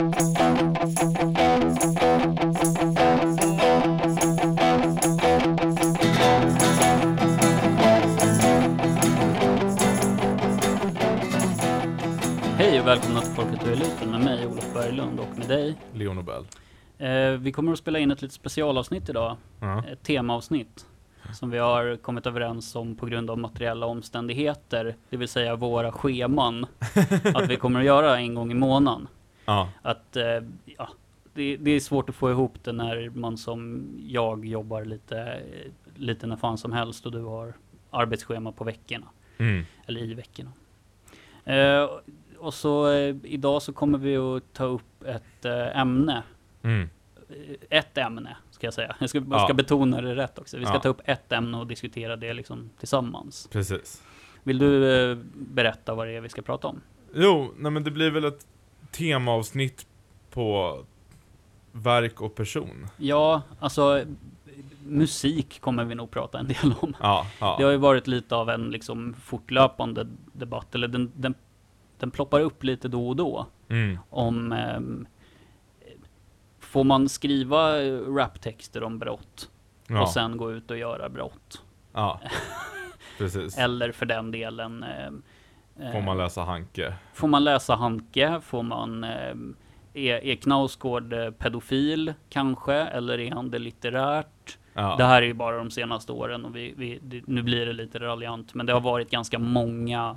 Hej och välkomna till Folket och Eliten med mig Olof Berglund och med dig. Leo Nobel. Eh, vi kommer att spela in ett litet specialavsnitt idag, Ja. ett temaavsnitt som vi har kommit överens om på grund av materiella omständigheter, det vill säga våra scheman, att vi kommer att göra en gång i månaden. Ja. Att, eh, ja, det, det är svårt att få ihop det när man som jag jobbar lite, lite när fan som helst och du har arbetsschema på veckorna Mm. eller i veckorna. Eh, och så eh, idag så kommer vi att ta upp ett eh, ämne. Mm. Eh, Ett ämne, ska jag säga. Jag ska, Ja. ska betona det rätt också. Vi ska Ja. ta upp ett ämne och diskutera det liksom tillsammans. Precis. Vill du eh, berätta vad det är vi ska prata om? Jo, nej men det blir väl ett temaavsnitt på verk och person. Ja, alltså musik kommer vi nog prata en del om. Ja, ja. Det har ju varit lite av en liksom fortlöpande debatt, eller den, den, den ploppar upp lite då och då. Mm. om ehm, Får man skriva eh, raptexter om brott Ja. och sen gå ut och göra brott? ja. Precis. Eller för den delen eh, Får man läsa Hanke? får man läsa Hanke? Får man ehm, är, är Knausgård eh, pedofil kanske? Eller är han det litterärt? Ja. Det här är ju bara de senaste åren och vi, vi, nu blir det lite raljant, men det har varit ganska många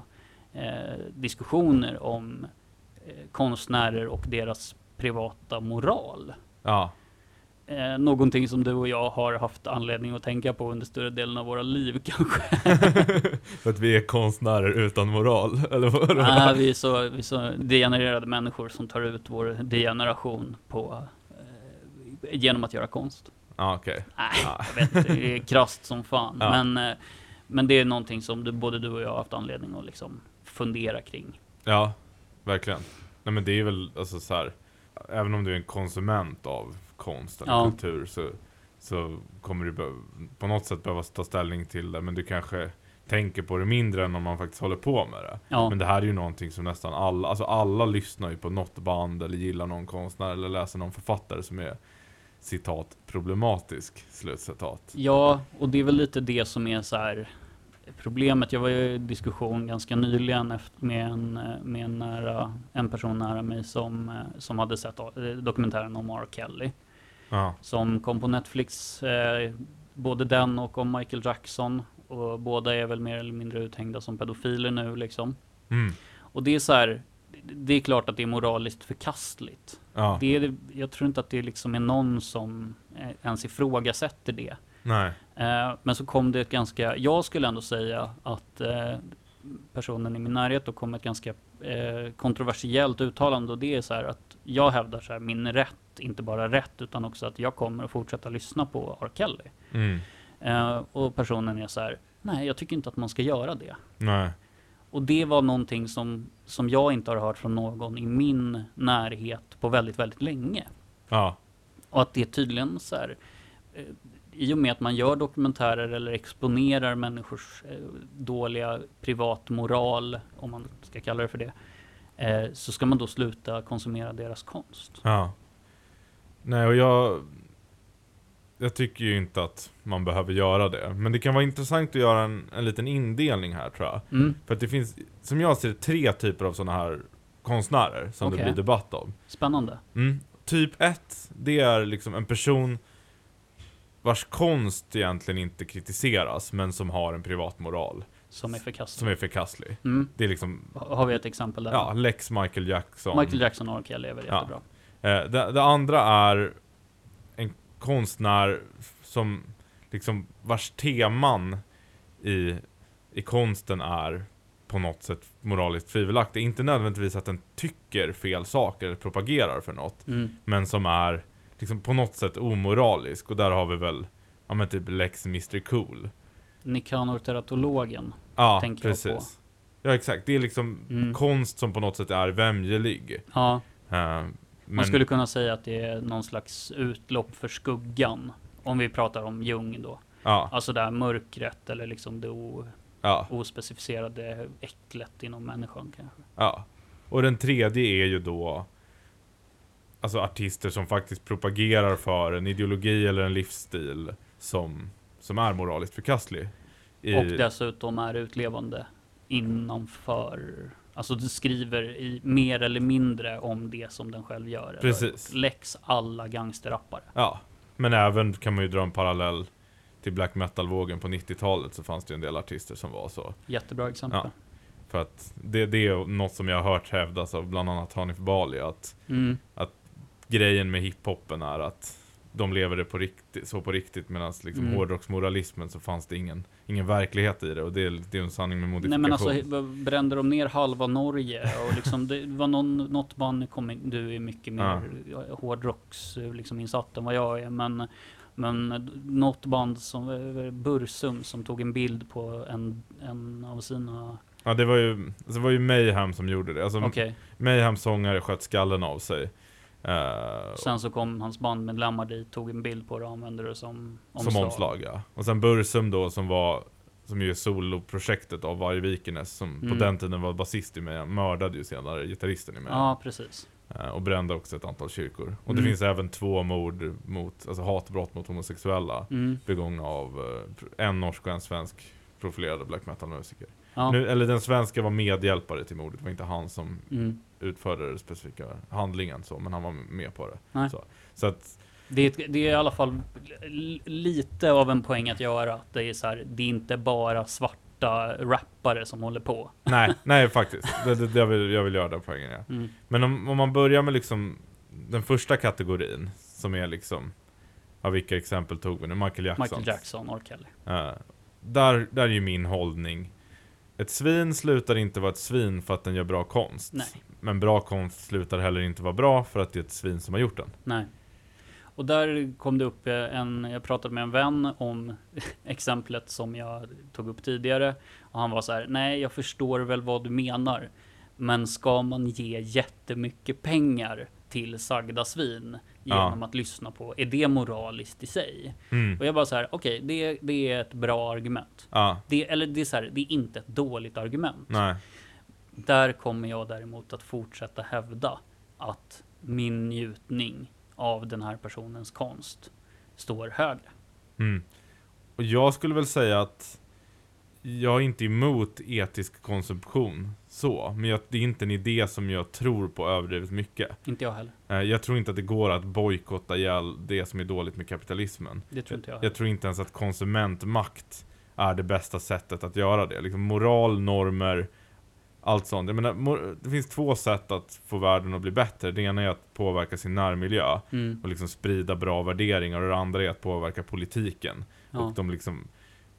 eh, diskussioner om eh, konstnärer och deras privata moral. Ja. Eh, någonting som du och jag har haft anledning att tänka på under större delen av våra liv kanske. För att vi är konstnärer utan moral, eller vad? Nej, vi, är så, vi är så degenererade människor som tar ut vår degeneration på, eh, genom att göra konst. Ja, okej. Nej, Ja. jag vet inte, det är krasst som fan. Ja. Men, eh, men det är någonting som du, både du och jag har haft anledning att liksom fundera kring. Ja, verkligen. Nej men det är väl, alltså så här. Även om du är en konsument av konst eller Ja. kultur så, så kommer du på något sätt behöva ta ställning till det. Men du kanske tänker på det mindre än om man faktiskt håller på med det. Ja, Men det här är ju någonting som nästan alla, alltså alla lyssnar ju på något band eller gillar någon konstnär eller läser någon författare som är citat problematisk, slutcitat. ja, och det är väl lite det som är så här problemet. Jag var ju i diskussion ganska nyligen med, en, med en, nära, en person nära mig som, eh, som hade sett eh, dokumentären om R. Kelly. Ja, Som kom på Netflix, eh, både den och om Michael Jackson. Och båda är väl mer eller mindre uthängda som pedofiler nu liksom. mm. Och det är så här, det är klart att det är moraliskt förkastligt. ja. Det är, jag tror inte att det liksom är någon som eh, ens ifrågasätter det. nej, Eh, men så kom det ett ganska, jag skulle ändå säga att eh, personen i min närhet då kom ett ganska eh, kontroversiellt uttalande och det är så här att jag hävdar så här min rätt, inte bara rätt utan också att jag kommer att fortsätta lyssna på R. Kelly. mm. Eh, och personen är så här, nej jag tycker inte att man ska göra det. nej, Och det var någonting som, som jag inte har hört från någon i min närhet på väldigt, väldigt länge. ja, Och att det tydligen så här, eh, i och med att man gör dokumentärer eller exponerar människors eh, dåliga privatmoral, om man ska kalla det för det, eh, så ska man då sluta konsumera deras konst. ja. Nej, och jag... Jag tycker ju inte att man behöver göra det. Men det kan vara intressant att göra en, en liten indelning här tror jag. Mm, För att det finns, som jag ser tre typer av sådana här konstnärer som Okej. det blir debatt om. spännande. Mm. Typ ett, det är liksom en person vars konst egentligen inte kritiseras, men som har en privat moral. Som är förkastligt. Som är förkastlig. Mm. Det är liksom, Ha- Har vi ett exempel där? ja, Lex Michael Jackson. Michael Jackson och R. Kelly är väl Ja. jättebra. Eh, det, det andra är en konstnär som liksom vars teman i, i konsten är på något sätt moraliskt tvivelaktig. Inte nödvändigtvis att den tycker fel saker eller propagerar för något. Mm. Men som är liksom på något sätt omoralisk. Och där har vi väl, ja men typ Lex Mr Cool. Nicanor teratologen. Ja, Tänker jag på. precis. Ja exakt, det är liksom Mm. konst som på något sätt är vämjelig. Ja, Man skulle kunna säga att det är någon slags utlopp för skuggan. Om vi pratar om Jung då. ja, Alltså det här mörkret eller liksom det o, ja, alltså artister som faktiskt propagerar för en ideologi eller en livsstil som, som är moraliskt förkastlig. I, Och dessutom är utlevande innanför, alltså du skriver i mer eller mindre om det som den själv gör. Precis. Läx alla gangsterrappare. Ja, men även kan man ju dra en parallell till black metal-vågen på 90-talet så fanns det en del artister som var så. Jättebra exempel. Ja. För att det, det är något som jag har hört hävdas av bland annat Hanif Bali att Mm. grejen med hiphopen är att de lever det på riktigt, så på riktigt medan liksom Mm. hårdrocksmoralismen så fanns det ingen, ingen verklighet i det och det är, det är en sanning med Nej modifikation. men alltså brände de ner halva Norge och liksom det var någon, något band, kommer du är mycket mer hårdrocks liksom insatt än vad jag är men men något band som Bursum som tog en bild på en, en av sina Ja det var ju, alltså, det var ju Mayhem som gjorde det. Alltså, Okej, Mayhems sångare sköt skallen av sig. Eh, sen så kom hans bandmedlemmar dit, tog en bild på det och använde det som omslag. Som omslag ja. Och sen Bursum då som var som ju är soloprojektet av Varg Vikernes som Mm. på den tiden var basist i mig, mördade ju senare gitarristen i mig. Ja, precis. Och brände också ett antal kyrkor. Och det Mm. finns även två mord mot, alltså hatbrott mot homosexuella Mm. begångna av eh, en norsk och en svensk profilerade black metal musiker. Ja. Nu, eller den svenska var medhjälpare till mordet, det var inte han som Mm. utförde den specifika handlingen så, men han var med på det. Nej. Så, så att, Det är, det är i alla fall lite av en poäng att göra. Att det är så här, det är inte bara svarta rappare som håller på. nej, nej faktiskt. Det, det, jag, vill, jag vill göra den poängen ja. Mm. Men om, om man börjar med liksom den första kategorin, som är liksom, ja vilka exempel tog vi nu? Michael Jackson. Michael Jackson, R. Kelly. Eh, där, där är ju min hållning. Ett svin slutar inte vara ett svin för att den gör bra konst. Nej. Men bra konst slutar heller inte vara bra för att det är ett svin som har gjort den. Nej. Och där kom det upp eh, en, jag pratade med en vän om exemplet som jag tog upp tidigare. Och han var så här, nej jag förstår väl vad du menar. Men ska man ge jättemycket pengar till sagda svin genom att lyssna på, är det moraliskt i sig? Mm. Och jag bara så här, okej, det, det är ett bra argument. Ja, Det, eller det är så här, det är inte ett dåligt argument. nej. Där kommer jag däremot att fortsätta hävda att min njutning av den här personens konst står högre. Mm. Och jag skulle väl säga att jag är inte emot etisk konsumtion så, men jag, det är inte en idé som jag tror på överdrivet mycket. Inte jag heller. Eh, Jag tror inte att det går att bojkotta ihjäl det som är dåligt med kapitalismen. Det tror inte jag heller. Jag tror inte ens att konsumentmakt är det bästa sättet att göra det. Liksom moral, normer, allt sånt. Jag menar, det finns två sätt att få världen att bli bättre. Det ena är att påverka sin närmiljö Mm. och liksom sprida bra värderingar och det andra är att påverka politiken. Ja. Och de liksom,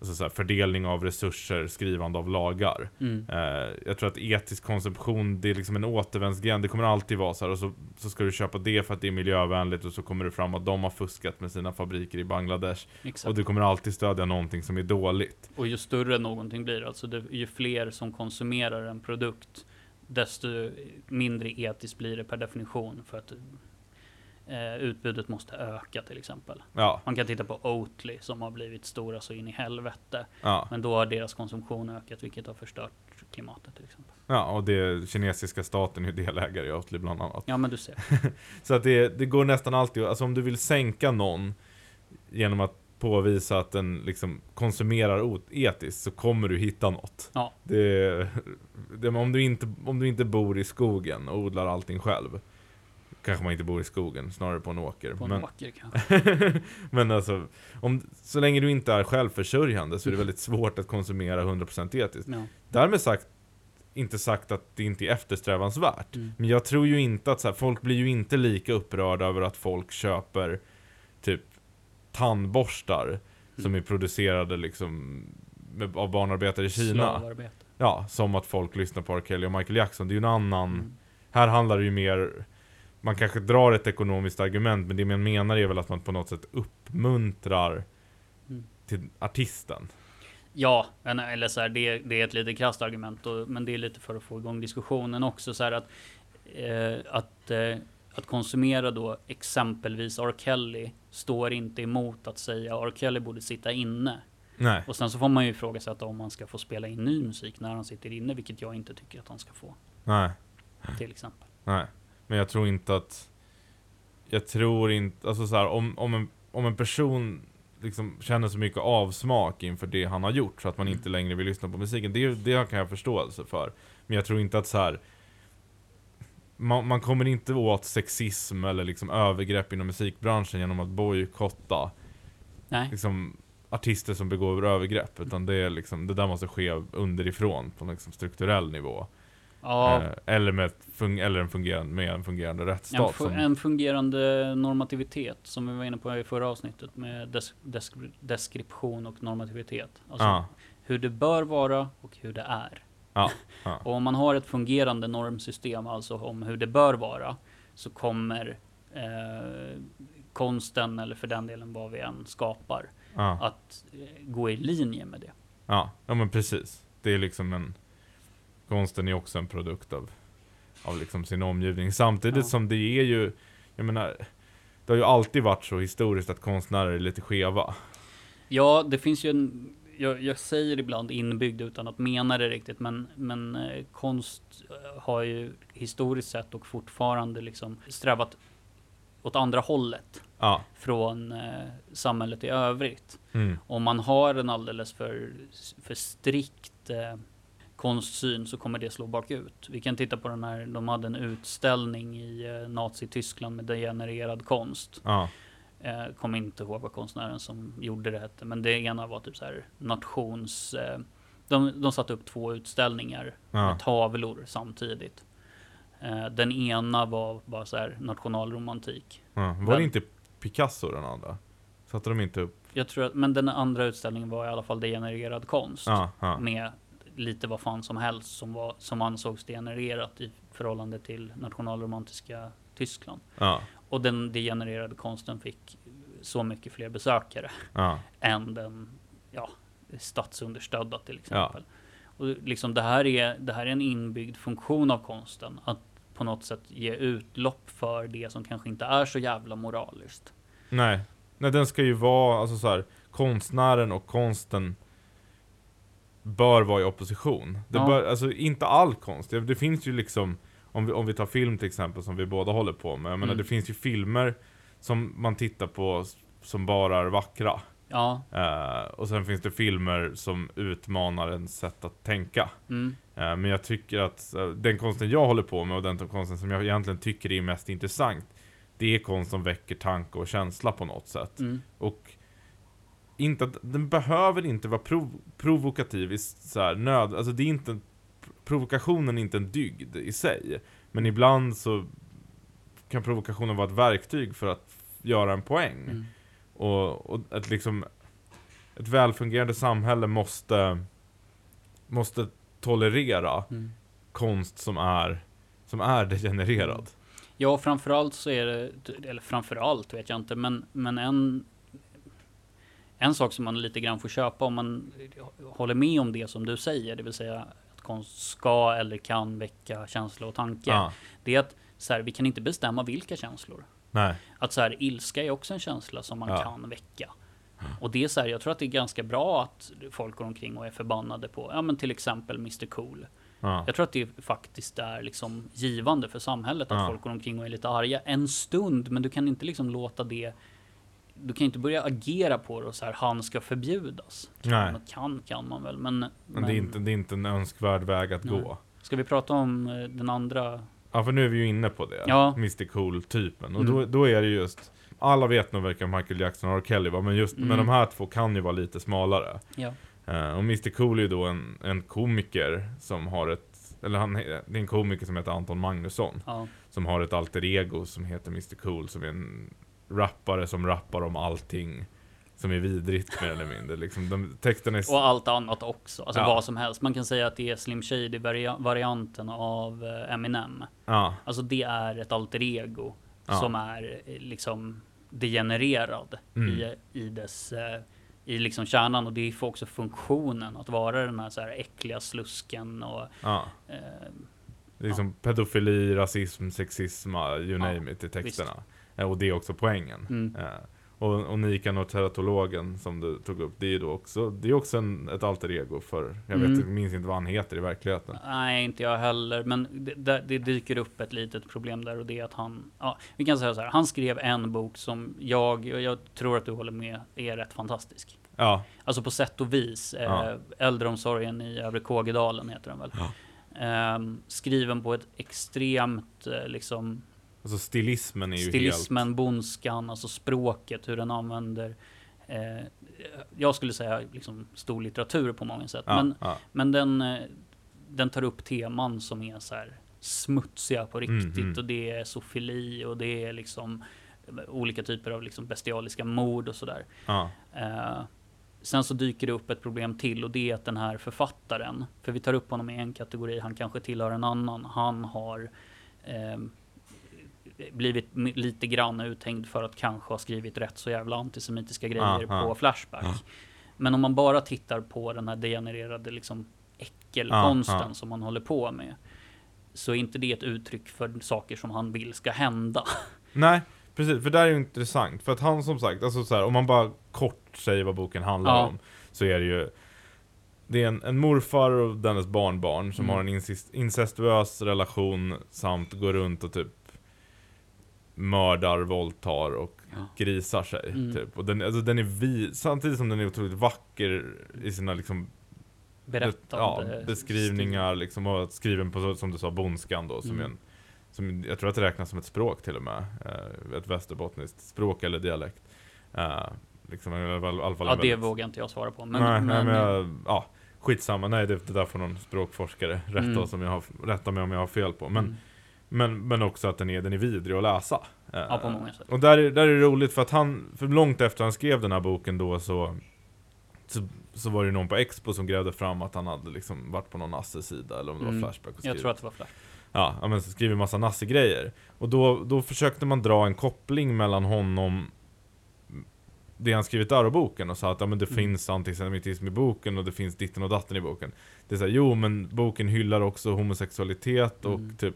alltså så här, fördelning av resurser, skrivande av lagar. Mm. Eh, jag tror att etisk konsumtion, det är liksom en återvändsgränd. Det kommer alltid vara så här. Och så, så ska du köpa det för att det är miljövänligt och så kommer det fram att de har fuskat med sina fabriker i Bangladesh. Exakt. Och du kommer alltid stödja någonting som är dåligt. Och ju större någonting blir, alltså det, ju fler som konsumerar en produkt, desto mindre etiskt blir det per definition. För att eh, utbudet måste öka till exempel. Ja, Man kan titta på Oatly som har blivit stora så in i helvete. ja, Men då har deras konsumtion ökat, vilket har förstört klimatet till exempel. ja. Och det kinesiska staten är ju delägare i Oatly bland annat. Ja men du ser. Så att det, det går nästan alltid, alltså om du vill sänka någon genom att påvisa att den liksom konsumerar oetiskt så kommer du hitta något. Ja. Det, det, om, du inte, om du inte bor i skogen och odlar allting själv. Kanske man inte bor i skogen, snarare på en åker. På en men, åker kanske. men alltså, om, så länge du inte är självförsörjande så är det väldigt svårt att konsumera 100% etiskt. Ja. Därmed sagt, inte sagt att det inte är eftersträvansvärt. Mm. Men jag tror ju inte att så här, folk blir ju inte lika upprörda över att folk köper typ tandborstar som är producerade liksom med, av barnarbetare i Kina. Ja, som att folk lyssnar på R. Kelly och Michael Jackson. Det är ju en annan... Mm. Här handlar det ju mer... Man kanske drar ett ekonomiskt argument, men det man menar är väl att man på något sätt uppmuntrar Mm. till artisten. Ja, eller så här, det, det är ett lite krasst argument, och, men det är lite för att få igång diskussionen också. Så här att, eh, att, eh, att konsumera då exempelvis R. Kelly står inte emot att säga R. Kelly borde sitta inne. Nej. Och sen så får man ju ifrågasätta om man ska få spela in ny musik när han sitter inne, vilket jag inte tycker att han ska få. Nej. Till exempel. Nej. Men jag tror inte att... jag tror inte, alltså så här, om, om, en, om en person liksom känner så mycket avsmak inför det han har gjort så att man Mm. inte längre vill lyssna på musiken, det, det kan jag förståelse för. Men jag tror inte att så här man, man kommer inte åt sexism eller liksom övergrepp inom musikbranschen genom att bojkotta liksom, artister som begår övergrepp. Utan det, är liksom, det där måste ske underifrån på en liksom strukturell nivå. Ja, Eh, eller, med fun- eller en fungerande, med en fungerande en, rättsstat. fu- som, en fungerande normativitet som vi var inne på i förra avsnittet med des- deskri- deskription och normativitet. Alltså ja, hur det bör vara och hur det är. ja. Och om man har ett fungerande normsystem, alltså om hur det bör vara, så kommer eh, konsten, eller för den delen vad vi än skapar, att eh, gå i linje med det. Ja, ja men precis. Det är liksom en... Konsten är också en produkt av, av liksom sin omgivning. Samtidigt Ja. som det är ju, jag menar, det har ju alltid varit så historiskt att konstnärer är lite skeva. Ja, det finns ju en, jag, jag säger ibland inbyggd utan att mena det riktigt, men, men eh, konst eh, har ju historiskt sett och fortfarande liksom strävat åt andra hållet Ja. från eh, samhället i övrigt. Mm. Om man har en alldeles för, för strikt eh, konstsyn så kommer det slå bakut. Vi kan titta på den här, de hade en utställning i eh, Nazityskland med degenererad konst. Ja. Eh, kommer inte ihåg vad konstnären som gjorde det hette, men det ena var typ så här nations... Eh, de, de satte upp två utställningar Ja. med tavlor samtidigt. Eh, den ena var bara så här nationalromantik. ja. Var Men- det inte Picasso den andra? Satte de inte upp? Jag tror att, men den andra utställningen var i alla fall degenererad konst. Med lite vad fan som helst som, var, som ansågs degenererat i förhållande till nationalromantiska Tyskland. Ja. Och den degenererade konsten fick så mycket fler besökare Ja. än den ja, statsunderstödda till exempel. Och liksom det, här är, det här är en inbyggd funktion av konsten. Att på något sätt ge utlopp för det som kanske inte är så jävla moraliskt. Nej. Nej, den ska ju vara, alltså så här, konstnären och konsten bör vara i opposition. Det Ja. bör, alltså inte all konst. Det, det finns ju liksom, om vi, om vi tar film till exempel som vi båda håller på med. Jag menar, Mm. det finns ju filmer som man tittar på som bara är vackra. Ja, Eh, och sen finns det filmer som utmanar en sätt att tänka. mm, Eh, men jag tycker att eh, den konsten jag håller på med och den konsten som jag egentligen tycker är mest intressant. Det är konst som väcker tanke och känsla på något sätt. mm, Och inte att, den behöver inte vara prov, provokativ i så här, nöd, alltså det är inte, provokationen är inte en dygd i sig. Men ibland så kan provokationen vara ett verktyg för att göra en poäng. mm. Och, och ett liksom, ett välfungerande samhälle måste, måste tolerera Mm. konst som är, som är degenererad. Ja, framförallt så är det, eller framförallt vet jag inte, men, men en, en sak som man lite grann får köpa om man håller med om det som du säger, det vill säga att konst ska eller kan väcka känsla och tanke. Ja, Det är att så här, vi kan inte bestämma vilka känslor. nej. Att så här, ilska är också en känsla som man Ja. kan väcka. Och det är så här, jag tror att det är ganska bra att folk går omkring och är förbannade på, ja men till exempel Mr Cool. Ja. Jag tror att det faktiskt är liksom givande för samhället att folk går omkring och är lite arga en stund, men du kan inte liksom låta det du kan inte börja agera på det och så här, han ska förbjudas. Nej. Kan, kan kan man väl, men... Men det är, inte, det är inte en önskvärd väg att Nej. gå. Ska vi prata om eh, den andra? Ja, för nu är vi ju inne på det. Ja. Mr Cool-typen. Och Mm. då, då är det just, alla vet nog vilka Michael Jackson och R. Kelly var, men just Mm. men de här två kan ju vara lite smalare. Ja. Eh, och Mr Cool är ju då en, en komiker som har ett, eller han, det är en komiker som heter Anton Magnusson. ja. Som har ett alter ego som heter Mr Cool, som är en rappare som rappar om allting som är vidrigt mer eller mindre. Liksom, de, texten är... Och allt annat också, alltså Ja. vad som helst. Man kan säga att det är Slim Shady varia- varianten av eh, Eminem. Ja, Alltså det är ett alter ego Ja. som är eh, liksom degenererad Mm. i, i dess eh, i liksom kärnan och det får också funktionen att vara den här, så här äckliga slusken och ja. eh, liksom pedofili, rasism, sexism, you Ja, name it i texterna. Eh, och det är också poängen. Mm. Eh, Och, och Nikanor teratologen som du tog upp, det är ju då också, det är också en, ett alter ego för, jag vet, Mm. jag minns inte vad han heter i verkligheten. Nej, inte jag heller. Men det, det, dyker upp ett litet problem där och det är att han, ja, vi kan säga så här. Han skrev en bok som jag, och jag tror att du håller med, är rätt fantastisk. Ja, Alltså på sätt och vis. Ja. Eh, Äldreomsorgen i Övre Kågedalen heter den väl. Ja. Ehm, skriven på ett extremt, eh, liksom, alltså stilismen är ju stilismen, bondskan, alltså språket, hur den använder eh, jag skulle säga liksom stor litteratur på många sätt. helt... Ja, Men, ja. men den, eh, den tar upp teman som är så här smutsiga på riktigt. Mm, mm. Och det är sofili och det är liksom olika typer av liksom bestialiska mord och sådär. ja. Eh, sen så dyker det upp ett problem till och det är att den här författaren, för vi tar upp honom i en kategori, han kanske tillhör en annan. Han har eh, blivit lite grann uthängd för att kanske ha skrivit rätt så jävla antisemitiska grejer Ah, ah. på Flashback. Ah. Men om man bara tittar på den här degenererade liksom äckelkonsten Ah, ah. som han håller på med. Så är inte det ett uttryck för saker som han vill ska hända. Nej, precis, för det är ju intressant. För att han som sagt, alltså så här, om man bara kort säger vad boken handlar Ja. om, så är det ju det är en, en morfar och dennes barnbarn som Mm. har en incest, incestuös relation samt går runt och typ mördar, våldtar och Ja. grisar sig. Mm. Typ. Och den, alltså den är vi, samtidigt som den är otroligt vacker i sina liksom, Berättande. ja, beskrivningar liksom, och skriven på, som du sa, bondskan då, som Mm. en som jag tror att det räknas som ett språk till och med. Eh, ett västerbottniskt språk eller dialekt. Eh, liksom, i alla fall, Ja, det väldigt- vågar inte jag svara på. Men, nej, nej, men, men jag, ja, skitsamma. Nej, det, det där får någon språkforskare rätta, Mm. om jag har, rätta mig om jag har fel på. Men, mm. Men, men också att den är, den är vidrig att läsa. Eh, Ja, på många sätt. Och där, är- där är det roligt för att han, för långt efter han skrev den här boken då så så, så var det någon på Expo som grävde fram att han hade liksom varit på någon Nasse-sida eller om det Mm. var Flashback och Jag tror att det var Flash. Ja, ja, men så skriver massa nasse-grejer. Och då, då försökte man dra en koppling mellan honom det han skrivit där och boken och sa att ja, men det Mm. finns antisemitism i boken och det finns ditten och datten i boken. Det är såhär, jo men boken hyllar också homosexualitet och Mm. typ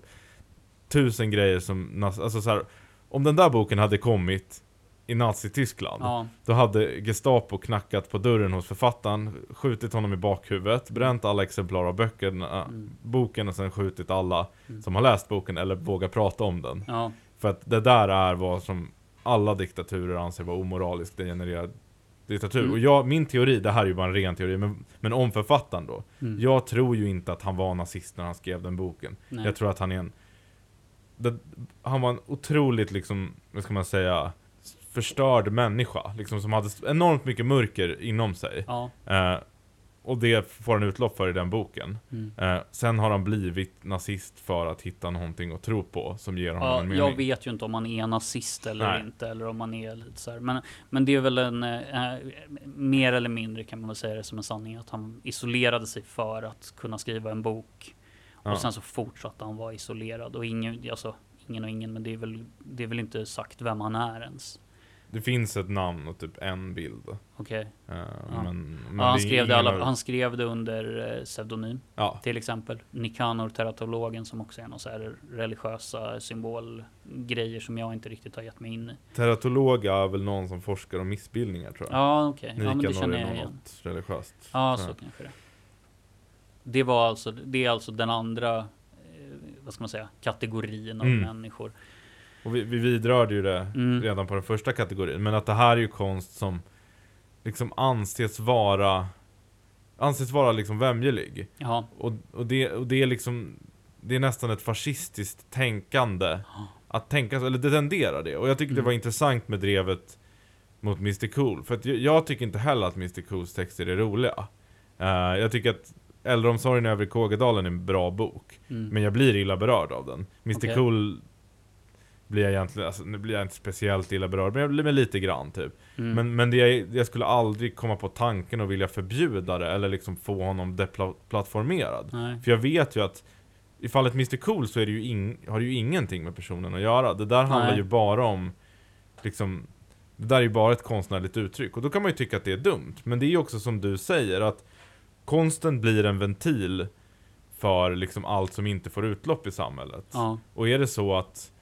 tusen grejer som, alltså så här, om den där boken hade kommit i Nazityskland, Ja, då hade Gestapo knackat på dörren hos författaren, skjutit honom i bakhuvudet, bränt alla exemplar av böckerna, Mm. boken och sen skjutit alla Mm. som har läst boken eller vågar prata om den. ja, För att det där är vad som alla diktaturer anser vara omoralisk degenererad diktatur. Mm. Och jag, min teori, det här är ju bara en ren teori, men, men om författaren då. mm. Jag tror ju inte att han var nazist när han skrev den boken. Nej. Jag tror att han är en... Det, han var en otroligt liksom, vad ska man säga, förstörd människa. Liksom som hade enormt mycket mörker inom sig. Ja, Eh, och det får han utlopp för i den boken. mm. Eh, sen har han blivit nazist för att hitta någonting att tro på som ger honom ja en mening. jag vet ju inte om han är nazist eller Nej. inte, eller om han är lite så här. Men, men det är väl en, eh, mer eller mindre kan man väl säga det som en sanning, att han isolerade sig för att kunna skriva en bok. Ja. Och sen så fortsatte han vara isolerad och ingen, alltså ingen och ingen, men det är väl, det är väl inte sagt vem han är ens. Det finns ett namn och typ en bild. Okej. Eh, Ja. Men, men Ja, han, det är skrev det alla, han skrev det under eh, pseudonym. Ja, Till exempel Nikanor teratologen som också är någon så här religiösa symbolgrejer som jag inte riktigt har gett mig in i. teratolog är väl någon som forskar om missbildningar tror jag. Ja, okej. Ja, men det Nikanor känner är jag igen. något religiöst. Ja, så kanske det. Det var alltså, det är alltså den andra, eh, vad ska man säga, kategorin av Mm. människor. Och vi, vi vidrörde ju det Mm. redan på den första kategorin. Men att det här är ju konst som liksom anses vara anses vara liksom vämjelig. Ja, Och, och, det, och det är liksom det är nästan ett fascistiskt tänkande att tänka, eller det tenderar det. Och jag tycker det Mm. var intressant med drevet mot Mr Cool. För att jag, jag tycker inte heller att Mr Cools texter är roliga. Eh, jag tycker att Äldreomsorgen Övre Kågedalen är en bra bok. mm. Men jag blir illa berörd av den. Mr Okej. Cool blir jag egentligen, alltså, nu blir jag inte speciellt illa berörd, men jag blir med lite grann typ. Mm. Men, men det, jag skulle aldrig komma på tanken att vilja förbjuda det, eller liksom få honom deplattformerad. För jag vet ju att i fallet Mr Cool så är det ju ing, har det ju ingenting med personen att göra. Det där handlar Nej. ju bara om, liksom, det där är ju bara ett konstnärligt uttryck. Och då kan man ju tycka att det är dumt. Men det är ju också som du säger, att konsten blir en ventil för liksom allt som inte får utlopp i samhället. Ja, Och är det så att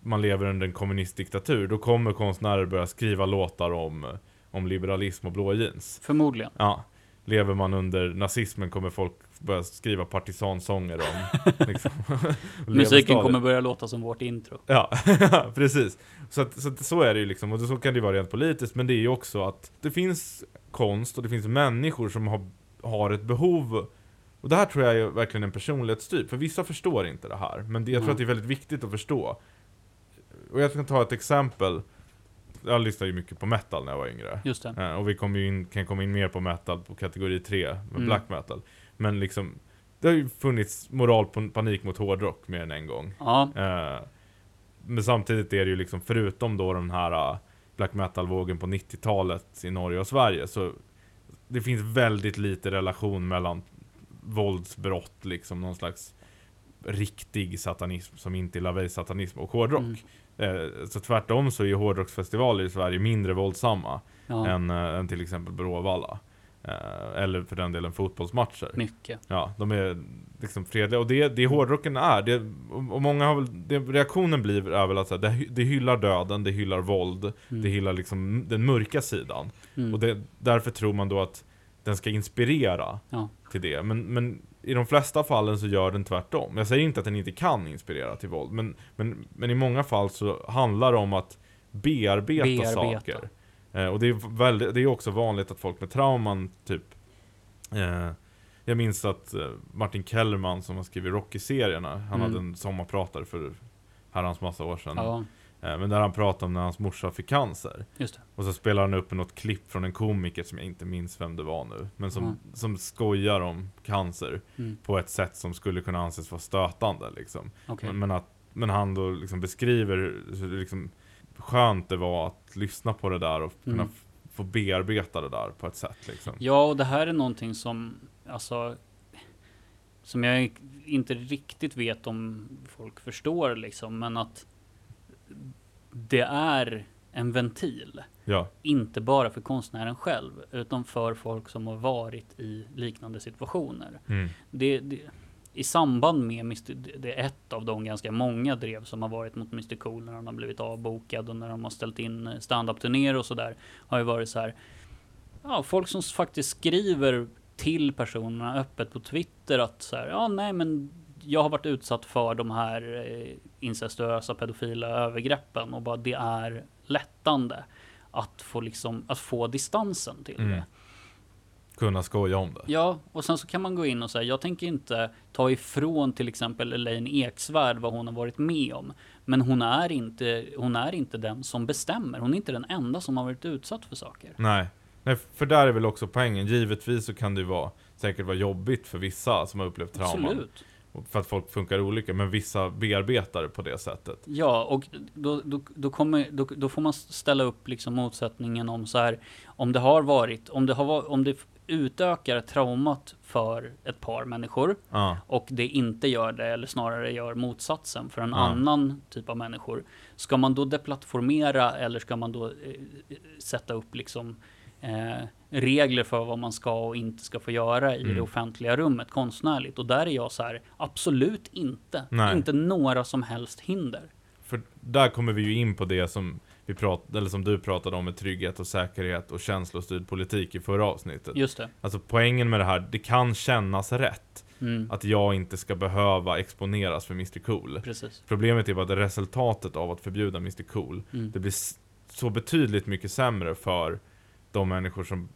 man lever under en kommunistdiktatur, då kommer konstnärer börja skriva låtar om, om liberalism och blå jeans. Förmodligen. Ja. Lever man under nazismen kommer folk börja skriva partisansånger om liksom, Musiken kommer börja låta som vårt intro. Ja, precis. Så, att, så, att, så är det ju liksom, och så kan det ju vara rent politiskt, men det är ju också att det finns konst och det finns människor som har, har ett behov och det här tror jag är verkligen en personlighetstyp, för vissa förstår inte det här, men det, jag tror Mm. att det är väldigt viktigt att förstå. Och jag ska ta ett exempel. Jag lyssnade ju mycket på metal när jag var yngre. Just det. Eh, och vi ju in, kan komma in mer på metal på kategori 3, med Mm. black metal. Men liksom, det har ju funnits moralpanik mot hårdrock mer än en gång. Ja, Eh, men samtidigt är det ju liksom, förutom då den här eh, black metal-vågen på 90-talet i Norge och Sverige, så det finns väldigt lite relation mellan våldsbrott, liksom någon slags riktig satanism som inte är lavej-satanism och hårdrock. Mm. Eh, så tvärtom så är hårdrocksfestivaler i Sverige mindre våldsamma ja. än, eh, än till exempel Bråvalla. Eh, eller för den delen fotbollsmatcher. mycket. Ja, de är liksom fredliga. Och det, det hårdrocken är, det, och många har väl, det, reaktionen blir är väl att här, det, det hyllar döden, det hyllar våld, Mm. det hyllar liksom den mörka sidan. Mm. Och det, därför tror man då att den ska inspirera Ja. till det. Men, men i de flesta fallen så gör den tvärtom. Jag säger inte att den inte kan inspirera till våld, men, men, men i många fall så handlar det om att bearbeta, Bearbeta. saker. Eh, och det är, väldigt, det är också vanligt att folk med trauman, typ eh, Jag minns att eh, Martin Kellerman som har skrivit Rocky-serierna, han Mm. hade en sommarpratare för herrans massa år sedan. ja, Eh, men där han pratade om när hans morsa fick cancer. Och så spelar han upp något klipp från en komiker som jag inte minns vem det var nu. Men som, Mm. som skojar om cancer Mm. på ett sätt som skulle kunna anses vara stötande. Liksom. Okej. Men, att, men han då liksom beskriver hur liksom, skönt det var att lyssna på det där och kunna Mm. få bearbeta det där på ett sätt. Liksom. Ja, och det här är någonting som, alltså, som jag inte riktigt vet om folk förstår liksom, men att det är en ventil. Ja, Inte bara för konstnären själv, utan för folk som har varit i liknande situationer. mm. Det, det, I samband med Mr, det är ett av de ganska många drev som har varit mot Mr Cool när han har blivit avbokad och när de har ställt in stand-up-turnéer och sådär. Har ju varit så här. Ja, folk som faktiskt skriver till personerna öppet på Twitter att så här, ja nej men jag har varit utsatt för de här eh, incestuösa pedofila övergreppen och bara det är lättande att få liksom, att få distansen till Mm. det. Kunna skoja om det. Ja, och sen så kan man gå in och säga, jag tänker inte ta ifrån till exempel Elaine Eksvärd vad hon har varit med om. Men hon är inte, hon är inte den som bestämmer. Hon är inte den enda som har varit utsatt för saker. Nej. Nej, för där är väl också poängen. Givetvis så kan det ju vara, säkert vara jobbigt för vissa som har upplevt trauman. Absolut. För att folk funkar olika, men vissa bearbetar det på det sättet. Ja, och då, då, då, kommer, då, då får man ställa upp liksom motsättningen om så här, om det har varit, om det har om det utökar traumat för ett par människor Ja, och det inte gör det, eller snarare gör motsatsen för en Ja. annan typ av människor. Ska man då deplattformera eller ska man då eh, sätta upp liksom eh, regler för vad man ska och inte ska få göra i Mm. det offentliga rummet konstnärligt? Och där är jag så här, absolut inte. Nej. Inte några som helst hinder. för där kommer vi ju in på det som vi prat, eller som du pratade om med trygghet och säkerhet och känslostyrd politik i förra avsnittet. Just det. Alltså poängen med det här, det kan kännas rätt Mm, att jag inte ska behöva exponeras för Mr Cool. precis. Problemet är bara att resultatet av att förbjuda Mr Cool, Mm. det blir så betydligt mycket sämre för de människor som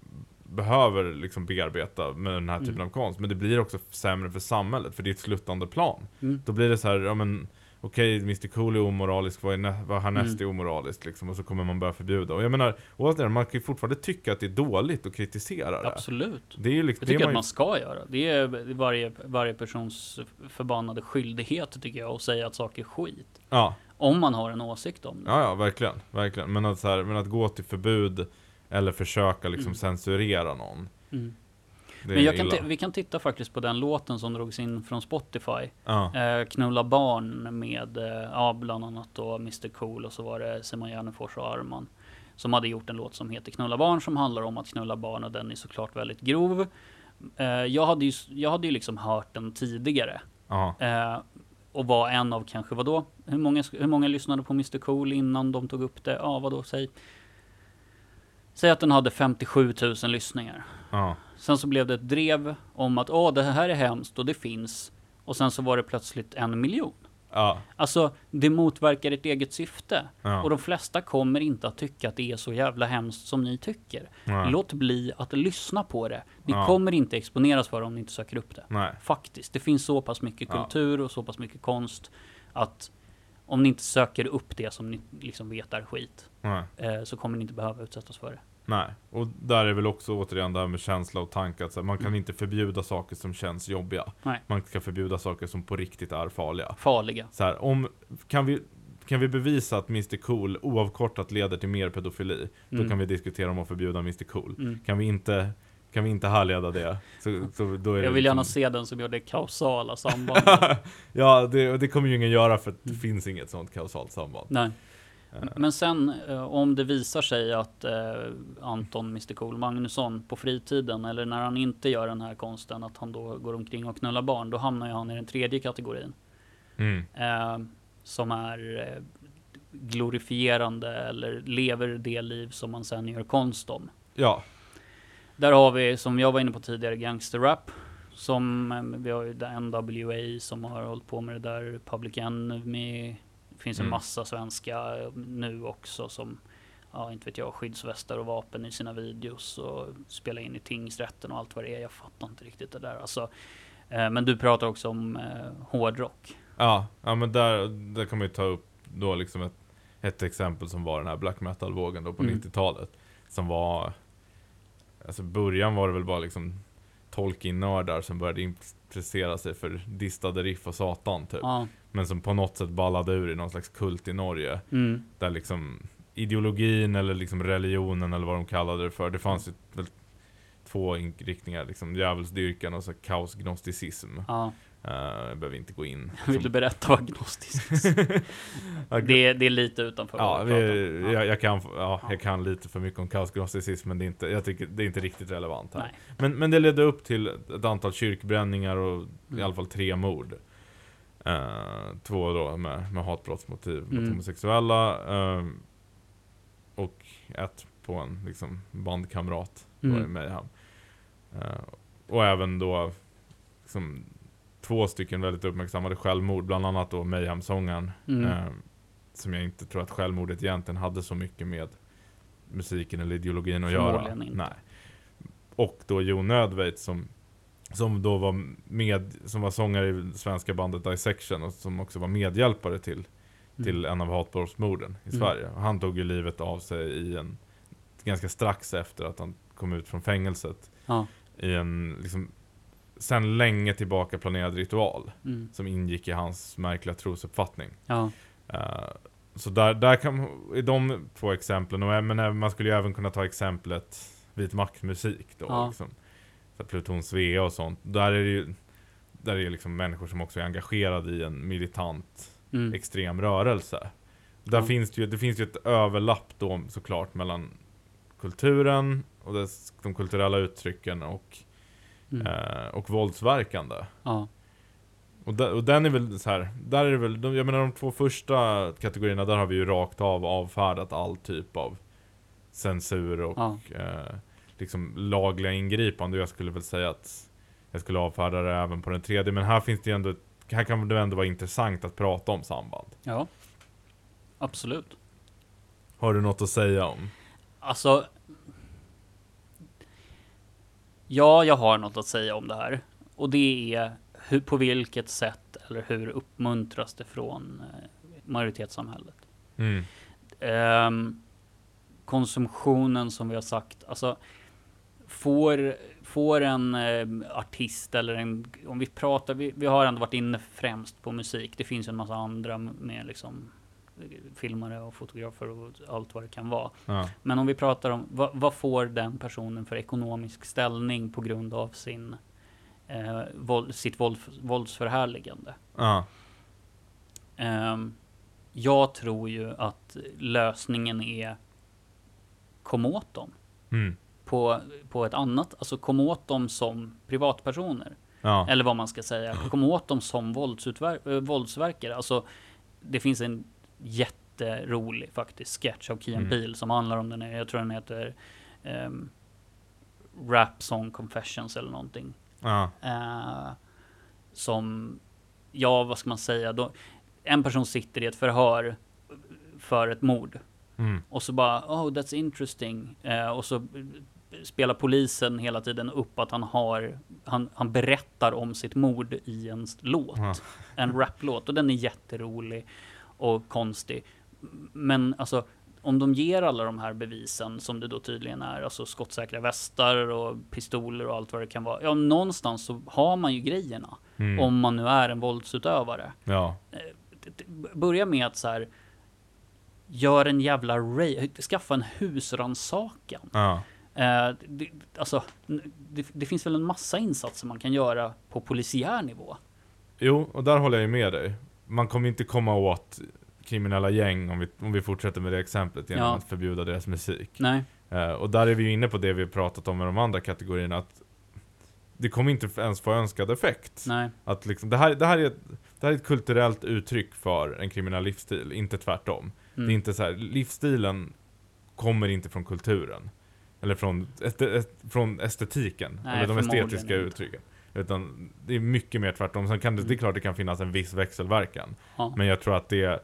behöver liksom bearbeta med den här typen Mm. av konst. Men det blir också sämre för samhället, för det är ett sluttande plan. Mm. Då blir det så här, ja men okej, Mr Cool är omoralisk, vad, är nä- vad härnäst är Mm. omoraliskt liksom, och så kommer man börja förbjuda. Och jag menar, oavsett det, man kan ju fortfarande tycka att det är dåligt och kritisera det. Absolut. Det är ju liksom, Jag tycker det är att man man ska göra. Det är varje, varje persons förbannade skyldighet tycker jag att säga att saker är skit. ja, Om man har en åsikt om det. ja, ja, verkligen, verkligen. Men att, så här, men att gå till förbud eller försöka liksom Mm. censurera någon. Mm. Men kan vi kan titta faktiskt på den låten som drogs in från Spotify. Ja, Eh, Knulla barn med, eh, ja bland annat då Mr Cool och så var det Simon Gärdenfors och Arman. Som hade gjort en låt som heter Knulla barn som handlar om att knulla barn och den är såklart väldigt grov. Eh, jag, hade ju, jag hade ju liksom hört den tidigare. ja, Eh, och var en av kanske, vadå? Hur många, hur många lyssnade på Mr Cool innan de tog upp det? Ja, vadå, säg. Säg att den hade 57 000 lyssningar. Ja. Sen så blev det ett drev om att åh, det här är hemskt och det finns. Och sen så var det plötsligt en miljon. Ja. Alltså, det motverkar ett eget syfte. Ja. Och de flesta kommer inte att tycka att det är så jävla hemskt som ni tycker. Nej. Låt bli att lyssna på det. Ni Ja. kommer inte exponeras för det om ni inte söker upp det. Nej. Faktiskt. Det finns så pass mycket kultur och så pass mycket konst att om ni inte söker upp det som ni liksom vet är skit eh, så kommer ni inte behöva utsättas för det. Nej. Och där är väl också återigen det här med känsla och tanke. Att man kan Mm. inte förbjuda saker som känns jobbiga. Nej. Man ska förbjuda saker som på riktigt är farliga. Farliga. Så här, om, kan, vi, kan vi bevisa att Mr Cool oavkortat leder till mer pedofili, då Mm. kan vi diskutera om att förbjuda Mr Cool. Mm. Kan vi inte, kan vi inte härleda det, så, så då är Jag vill gärna liksom- se den som gör det kausala samband. ja, det, det kommer ju ingen göra för det finns inget sånt kausalt samband. Nej. Men sen eh, om det visar sig att eh, Anton Mr Cool Magnusson på fritiden eller när han inte gör den här konsten att han då går omkring och knullar barn, då hamnar ju han i den tredje kategorin. Mm. Eh, som är glorifierande eller lever det liv som man sen gör konst om. Ja, Där har vi, som jag var inne på tidigare, gangsterrap. Som, vi har ju NWA som har hållit på med det där, Public Enemy. Det finns en Mm. massa svenska eh, nu också som, ja inte vet jag, skyddsvästar och vapen i sina videos och spelar in i tingsrätten och allt vad det är. Jag fattar inte riktigt det där. Alltså, eh, men du pratar också om eh, hårdrock. ja, ja men där, där kan man ju ta upp då liksom ett, ett exempel som var den här black metal-vågen då på Mm. 90-talet. Som var, alltså början var det väl bara liksom Tolkien-nördar som började intressera sig för distade riff och satan typ. Ja. Men som på något sätt ballade ur i någon slags kult i Norge. Mm. Där liksom ideologin eller liksom religionen eller vad de kallade det för. Det fanns ju väl två riktningar, liksom djävulsdyrkan och så kaosgnosticism. Ja. Uh, jag behöver inte gå in. Vill du berätta vad gnostisk är? det, det är lite utanför Ja, vad vi, pratar jag, jag, kan, ja, Ja. jag kan lite för mycket om kaosgnosticism men det är inte, jag tycker det är inte riktigt relevant här. Nej. Men, men det ledde upp till ett antal kyrkbränningar och i Mm. alla fall tre mord. Eh, två då med, med hatbrottsmotiv mot Mm. homosexuella. eh, och ett på en liksom, bandkamrat då Mm. i Mayhem. Eh, och även då liksom, två stycken väldigt uppmärksammade självmord, bland annat då Mayhem-sångaren. Mm. Eh, som jag inte tror att självmordet egentligen hade så mycket med musiken eller ideologin att göra. Inte. Nej. Och då Jon Nödveit som, som då var med, som var sångare i svenska bandet Dissection och som också var medhjälpare till, Mm. till en av hatbrottsmorden i Mm. Sverige. Och han tog ju livet av sig i en, ganska strax efter att han kom ut från fängelset. Ja. I en, liksom, sen länge tillbaka planerad ritual. Mm. Som ingick i hans märkliga trosuppfattning. Ja. Eh, så där, där kan, i de två exemplen, och, men man skulle ju även kunna ta exemplet vit maktmusik då. Ja. Liksom, så Pluton Svea och sånt. Där är det ju där är det liksom människor som också är engagerade i en militant Mm. extrem rörelse. Där Ja. finns det ju, det finns ju ett överlapp då såklart mellan kulturen och dess, de kulturella uttrycken och, Mm. eh, och våldsverkande. Ja. Och, där, och den är väl så här, där är det väl, de, jag menar de två första kategorierna, där har vi ju rakt av avfärdat all typ av censur och Ja. eh, liksom lagliga ingripande. Jag skulle väl säga att jag skulle avfärda det även på den tredje. Men här finns det ju ändå, här kan det ändå vara intressant att prata om samband. ja. Absolut. Har du något att säga om? Alltså. Ja, jag har något att säga om det här. Och det är hur, på vilket sätt eller hur uppmuntras det från eh, majoritetssamhället. Mm. Ehm, konsumtionen som vi har sagt, alltså får, får en eh, artist eller en, om vi pratar, vi, vi har ändå varit inne främst på musik. Det finns ju en massa andra med liksom filmare och fotografer och allt vad det kan vara. Ja. Men om vi pratar om vad, vad får den personen för ekonomisk ställning på grund av sin eh, våld, sitt våld, våldsförhärligande? Ja. Ehm, jag tror ju att lösningen är kom åt dem Mm. på, på ett annat, alltså kom åt dem som privatpersoner. Ja. Eller vad man ska säga. Komma åt dem som våldsutver- äh, våldsverkare. Alltså, det finns en jätterolig faktiskt sketch av Key Mm. Peele som handlar om den här, jag tror den heter um, Rap Song Confessions eller någonting. Ja. Eh, som, ja vad ska man säga, då, en person sitter i ett förhör för ett mord. Mm. Och så bara, oh that's interesting. Eh, och så spelar polisen hela tiden upp att han har, han, han berättar om sitt mord i en låt. Ja. En raplåt. Och den är jätterolig och konstig. Men alltså, om de ger alla de här bevisen som det då tydligen är, alltså skottsäkra västar och pistoler och allt vad det kan vara. Ja, någonstans så har man ju grejerna. Mm. Om man nu är en våldsutövare. Ja. D- Börja med att så här, gör en jävla raid, skaffa en husrannsakan. Ja. Eh, det, alltså, det, det finns väl en massa insatser man kan göra på polisiär nivå. Jo, och där håller jag ju med dig. Man kommer inte komma åt kriminella gäng om vi, om vi fortsätter med det exemplet genom Ja. att förbjuda deras musik. Nej, Eh, och där är vi inne på det vi pratat om med de andra kategorierna, att det kommer inte ens få önskad effekt. nej, Att liksom, det, här, det, här är ett, det här är ett kulturellt uttryck för en kriminell livsstil, inte tvärtom. Det är mm, inte så här, livsstilen kommer inte från kulturen. Eller från, este, est, från estetiken, Nej, eller de estetiska uttrycken. Utan det är mycket mer tvärtom. Sen kan det, det är klart det kan finnas en viss växelverkan. ja, Men jag tror att det är,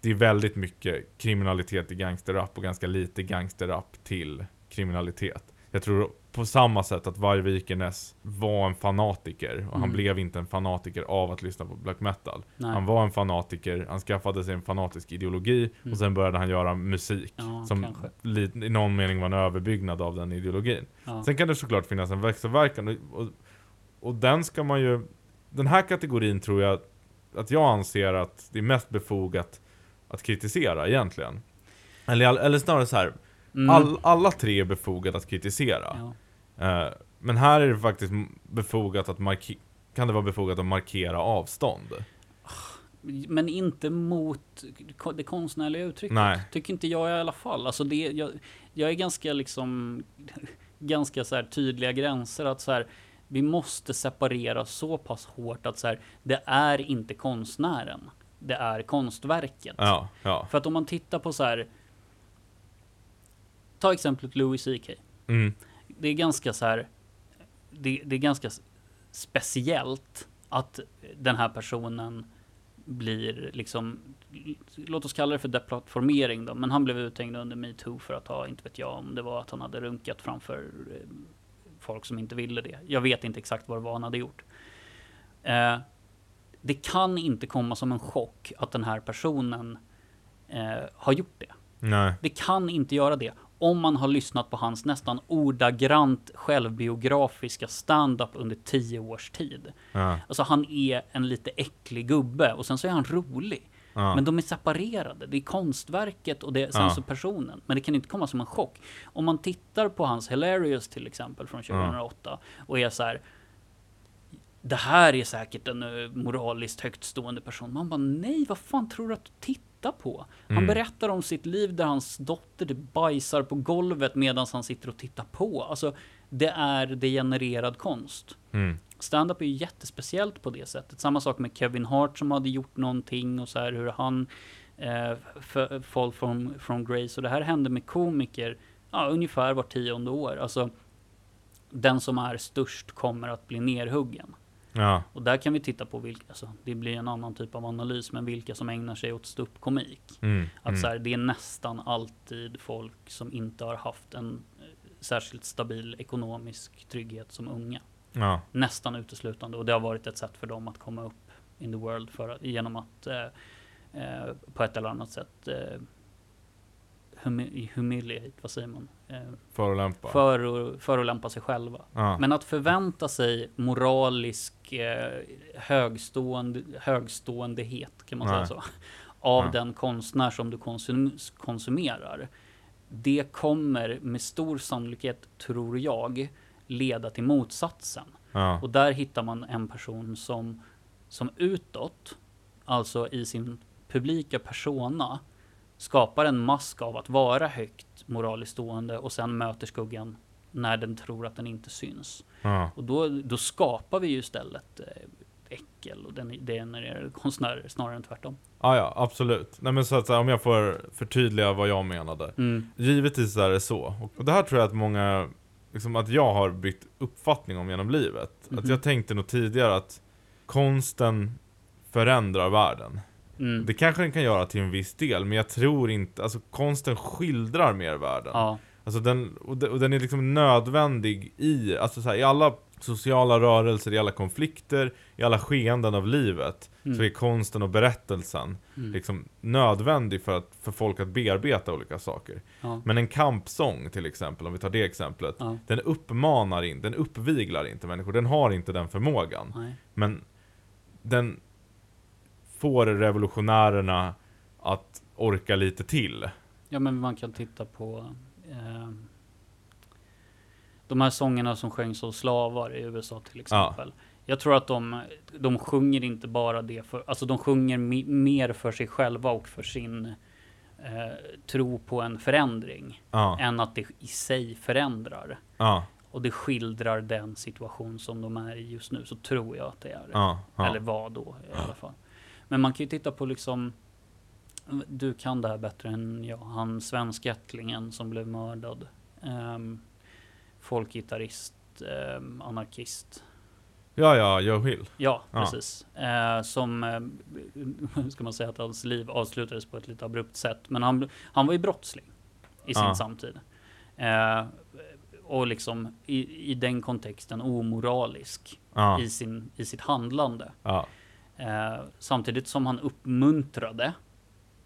det är väldigt mycket kriminalitet i gangsterrap och ganska lite gangsterrap till kriminalitet. Jag tror på samma sätt att Varg Vikernes var en fanatiker och han Mm. blev inte en fanatiker av att lyssna på black metal. nej, Han var en fanatiker, han skaffade sig en fanatisk ideologi Mm. och sen började han göra musik ja, som i någon mening var en överbyggnad av den ideologin. Ja. Sen kan det såklart finnas en växelverkan och, och, och den ska man ju... Den här kategorin tror jag att jag anser att det är mest befogat att kritisera egentligen. Eller, eller snarare så här, Mm. all, alla tre är befogat att kritisera. ja. Eh, men här är det faktiskt befogat att markera kan det vara befogat att markera avstånd? Men inte mot det konstnärliga uttrycket. Nej. Tycker inte jag i alla fall. Alltså det, jag, jag är ganska liksom ganska så här tydliga gränser att så här vi måste separera så pass hårt att så här det är inte konstnären. Det är konstverket. Ja, ja. För att om man tittar på så här Ta exemplet Louis CK. Mm, Det är ganska så här det, det är ganska speciellt att den här personen blir liksom låt oss kalla det för deplattformering då, men han blev uthängd under metoo för att ha, inte vet jag om det var att han hade runkat framför eh, folk som inte ville det. Jag vet inte exakt vad det var han hade gjort. Eh, det kan inte komma som en chock att den här personen eh, har gjort det. nej. Det kan inte göra det om man har lyssnat på hans nästan ordagrant självbiografiska stand-up under tio års tid. Ja, Alltså han är en lite äcklig gubbe och sen så är han rolig. Ja. Men de är separerade. Det är konstverket och det är sen Ja. så personen. Men det kan inte komma som en chock. Om man tittar på hans Hilarious till exempel från 2008 och är så här. Det här är säkert en eh, moraliskt högtstående person. Man bara nej, vad fan tror du att du tittar på? Han Mm. berättar om sitt liv där hans dotter typ bajsar på golvet medan han sitter och tittar på. Alltså, det är degenererad konst. Mm. Stand-up är ju jättespeciellt på det sättet. Samma sak med Kevin Hart som hade gjort någonting och så här hur han eh, f- fall från, från Grace. Och det här hände med komiker ja, ungefär var tionde år. Alltså den som är störst kommer att bli nerhuggen. Ja, Och där kan vi titta på vilka, alltså, det blir en annan typ av analys, men vilka som ägnar sig åt ståuppkomik. mm. Att mm. så här, det är nästan alltid folk som inte har haft en eh, särskilt stabil ekonomisk trygghet som unga Ja, nästan uteslutande och det har varit ett sätt för dem att komma upp in the world för, genom att eh, eh, på ett eller annat sätt eh, humi- humiliate, vad säger man? Eh, förolämpa. för, förolämpa sig själva. ja. Men att förvänta sig moralisk eh, högstående, högståendehet, kan man Nej. säga så, av Nej. den konstnär som du konsum, konsumerar. Det kommer med stor sannolikhet, tror jag, leda till motsatsen. ja. Och där hittar man en person som, som utåt, alltså i sin publika persona, skapar en mask av att vara högt moraliskt stående och sen möter skuggan när den tror att den inte syns. Ja. Och då, då skapar vi ju istället eh, äckel och den genererar konstnärer snarare än tvärtom. Ja, ja, absolut. Nej men så att så här, om jag får förtydliga vad jag menade. Mm. Givetvis är det så. Och det här tror jag att många, liksom att jag har bytt uppfattning om genom livet. Mhm. Att jag tänkte nog tidigare att konsten förändrar världen. Mm. Det kanske den kan göra till en viss del, men jag tror inte, alltså konsten skildrar mer världen. Ja, Alltså den, och den, och den är liksom nödvändig i, alltså så här, i alla sociala rörelser, i alla konflikter, i alla skeenden av livet, Mm. så är konsten och berättelsen mm. liksom nödvändig för, att, för folk att bearbeta olika saker. ja, Men en kampsång till exempel, om vi tar det exemplet, ja, den uppmanar inte, den uppviglar inte människor, den har inte den förmågan. nej. Men den får revolutionärerna att orka lite till. Ja, men man kan titta på eh, de här sångerna som sjöngs av slavar i USA till exempel. Jag tror att de, de sjunger inte bara det för, alltså de sjunger mi- mer för sig själva och för sin eh, tro på en förändring Ja, än att det i sig förändrar. ja, Och det skildrar den situation som de är i just nu, så tror jag att det är ja. Eller vad då i alla fall. Men man kan ju titta på liksom Du kan det här bättre än jag. Han svenskättlingen som blev mördad. Um, folkgitarrist, ehm, anarkist. Ja, ja, Joe Hill. Ja, Ja. precis. Eh, som, eh, ska man säga att hans liv avslutades på ett lite abrupt sätt. Men han, han var ju brottsling i sin Ja. samtid. Eh, och liksom i, i den kontexten omoralisk Ja, i, sin, i sitt handlande. Eh, samtidigt som han uppmuntrade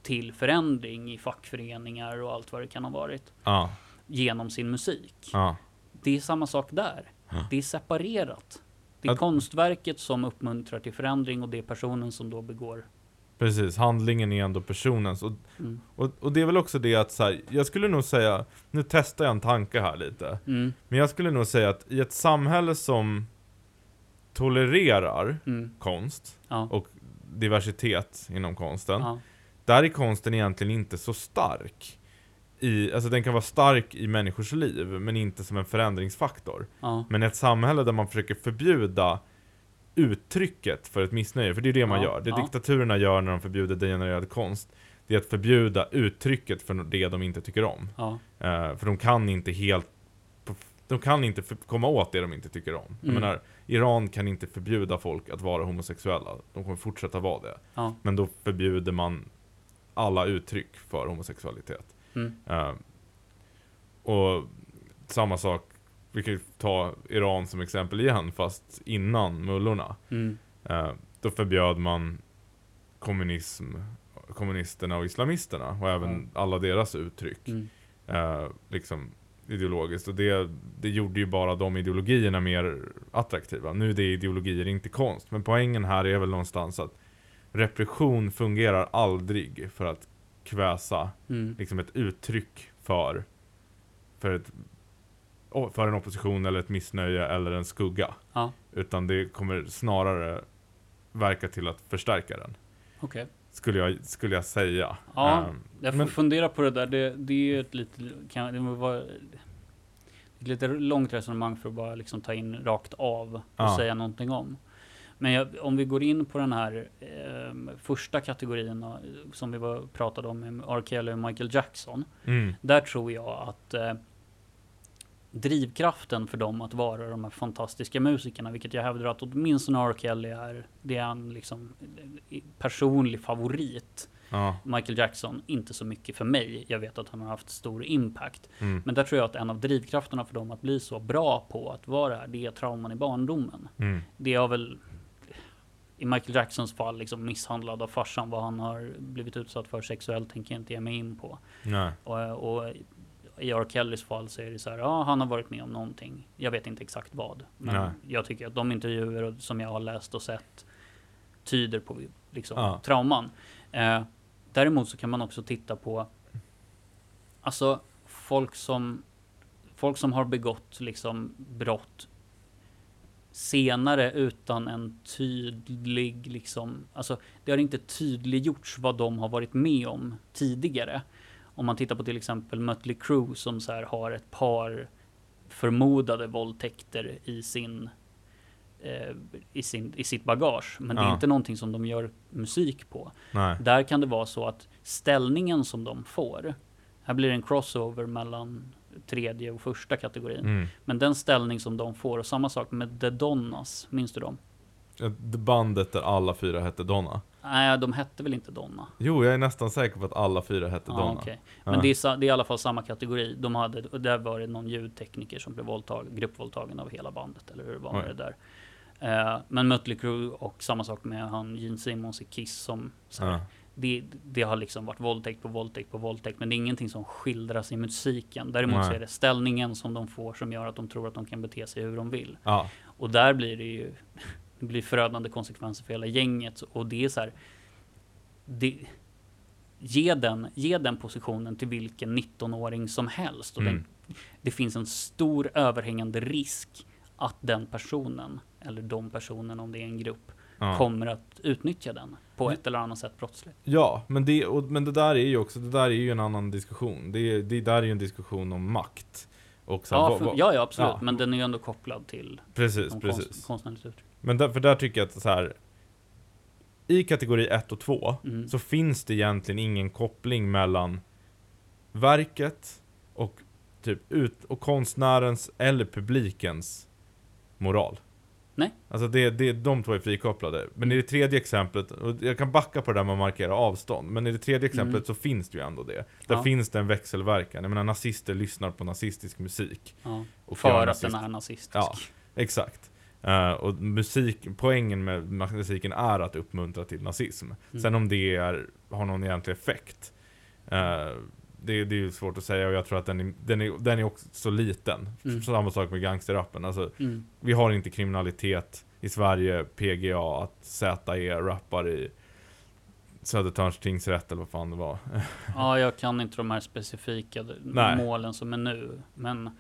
till förändring i fackföreningar och allt vad det kan ha varit ja, genom sin musik. ja. Det är samma sak där. Det är separerat. Det är Att- konstverket som uppmuntrar till förändring och det är personen som då begår. Precis, handlingen är ändå personens. Och, Mm. och, och det är väl också det att så här, jag skulle nog säga, nu testar jag en tanke här lite. Mm, Men jag skulle nog säga att i ett samhälle som tolererar mm, konst ja, och diversitet inom konsten, ja, där är konsten egentligen inte så stark. I, alltså den kan vara stark i människors liv, men inte som en förändringsfaktor. ja, Men ett samhälle där man försöker förbjuda uttrycket för ett missnöje, för det är det man Ja, gör. Det ja. diktaturerna gör när de förbjuder degenererad konst, det är att förbjuda uttrycket för det de inte tycker om. Eh, för de kan inte helt de kan inte komma åt det de inte tycker om. Jag Mm. menar, Iran kan inte förbjuda folk att vara homosexuella. De kommer fortsätta vara det. Men då förbjuder man alla uttryck för homosexualitet. Mm, Eh, och samma sak, vi kan ju ta Iran som exempel igen, fast innan mullorna. mm, Eh, då förbjöd man kommunism, kommunisterna och islamisterna och även alla deras uttryck. mm, Eh, liksom ideologiskt. Och det, det gjorde ju bara de ideologierna mer attraktiva. Nu är det ideologier, inte konst. Men poängen här är väl någonstans att repression fungerar aldrig för att kväsa mm, liksom ett uttryck för, för, ett, för en opposition eller ett missnöje eller en skugga. ja, Utan det kommer snarare verka till att förstärka den. okej. Skulle jag, skulle jag säga. Ja, Ehm, Jag får men- fundera på det där. Det, det är ju ett lite, kan, det vara, ett lite långt resonemang för att bara liksom ta in rakt av och Ja. säga någonting om. Men jag, om vi går in på den här eh, första kategorin eh, som vi var, pratade om R. Kelly och Michael Jackson. mm, Där tror jag att eh, drivkraften för dem att vara de här fantastiska musikerna, vilket jag hävdar att åtminstone R. Kelly är, det är en liksom eh, personlig favorit. ja, Michael Jackson, inte så mycket för mig. Jag vet att han har haft stor impact. mm, Men där tror jag att en av drivkrafterna för dem att bli så bra på att vara här, det är trauman i barndomen. mm, Det har väl i Michael Jacksons fall liksom misshandlad av farsan. Vad han har blivit utsatt för sexuellt tänker jag inte ge mig in på. Och, och i R. Kellys fall så är det så här, ja han har varit med om någonting. Jag vet inte exakt vad. Men Nej. jag tycker att de intervjuer som jag har läst och sett tyder på liksom Ja. trauman. Eh, däremot så kan man också titta på Alltså folk som Folk som har begått liksom brott senare utan en tydlig liksom Alltså det har inte tydliggjorts vad de har varit med om tidigare. Om man tittar på till exempel Mötley Crüe som så här har ett par förmodade våldtäkter i sin eh, i, sin, i sitt bagage. Men det är Ja. inte någonting som de gör musik på. Nej. Där kan det vara så att ställningen som de får, här blir det en crossover mellan tredje och första kategorin. Mm. Men den ställning som de får, och samma sak med The Donnas, minns du dem? Ja, Det bandet där alla fyra hette Donna. Nej, de hette väl inte Donna? Jo, jag är nästan säker på att alla fyra hette Ja, Donna. Ja. Men det är, det är i alla fall samma kategori. De hade, där var det någon ljudtekniker som blev våldtag, gruppvåldtagen av hela bandet, eller hur var Oj. det där? Eh, men Mötley Crüe och samma sak med han Gene Simmons i Kiss som så här, Ja. Det, det har liksom varit våldtäkt på våldtäkt på våldtäkt, men det är ingenting som skildras i musiken. Däremot så är det ställningen som de får som gör att de tror att de kan bete sig hur de vill. Ja. Och där blir det ju det blir förödande konsekvenser för hela gänget. Och det är så här. Det, ge, den, ge den positionen till vilken 19-åring som helst. Och Mm. den, det finns en stor överhängande risk att den personen, eller de personerna om det är en grupp, Ja. kommer att utnyttja den på ett eller annat sätt brottsligt. Ja, men det, och, men det där är ju också, det där är ju en annan diskussion. Det, det där är ju en diskussion om makt. Och så Ja, för, ja, ja, absolut. ja. Men den är ju ändå kopplad till Precis, precis. konst, konstnärligt uttryck. Men där, för där tycker jag att så här. I kategori 1 och 2 Mm. så finns det egentligen ingen koppling mellan verket och typ ut, och konstnärens eller publikens moral. Nej. Alltså det, det, de två är frikopplade. Men i det tredje exemplet, och jag kan backa på det där med att markera avstånd, men i det tredje exemplet Mm. så finns det ju ändå det. Där Ja. finns det en växelverkan. Jag menar nazister lyssnar på nazistisk musik. Ja. Och För att nazist- den är nazistisk. Ja, exakt. Eh, och musik, poängen med musiken är att uppmuntra till nazism. Mm. Sen om det är, har någon egentlig effekt, eh, det, det är ju svårt att säga och jag tror att den är, den är, den är också så liten. Mm. Samma sak med gangsterrappen. Alltså, Mm. vi har inte kriminalitet i Sverige, PGA, att ZE rappar i Södertörns tingsrätt eller vad fan det var. Ja, jag kan inte de här specifika Nej. målen som är nu. Men,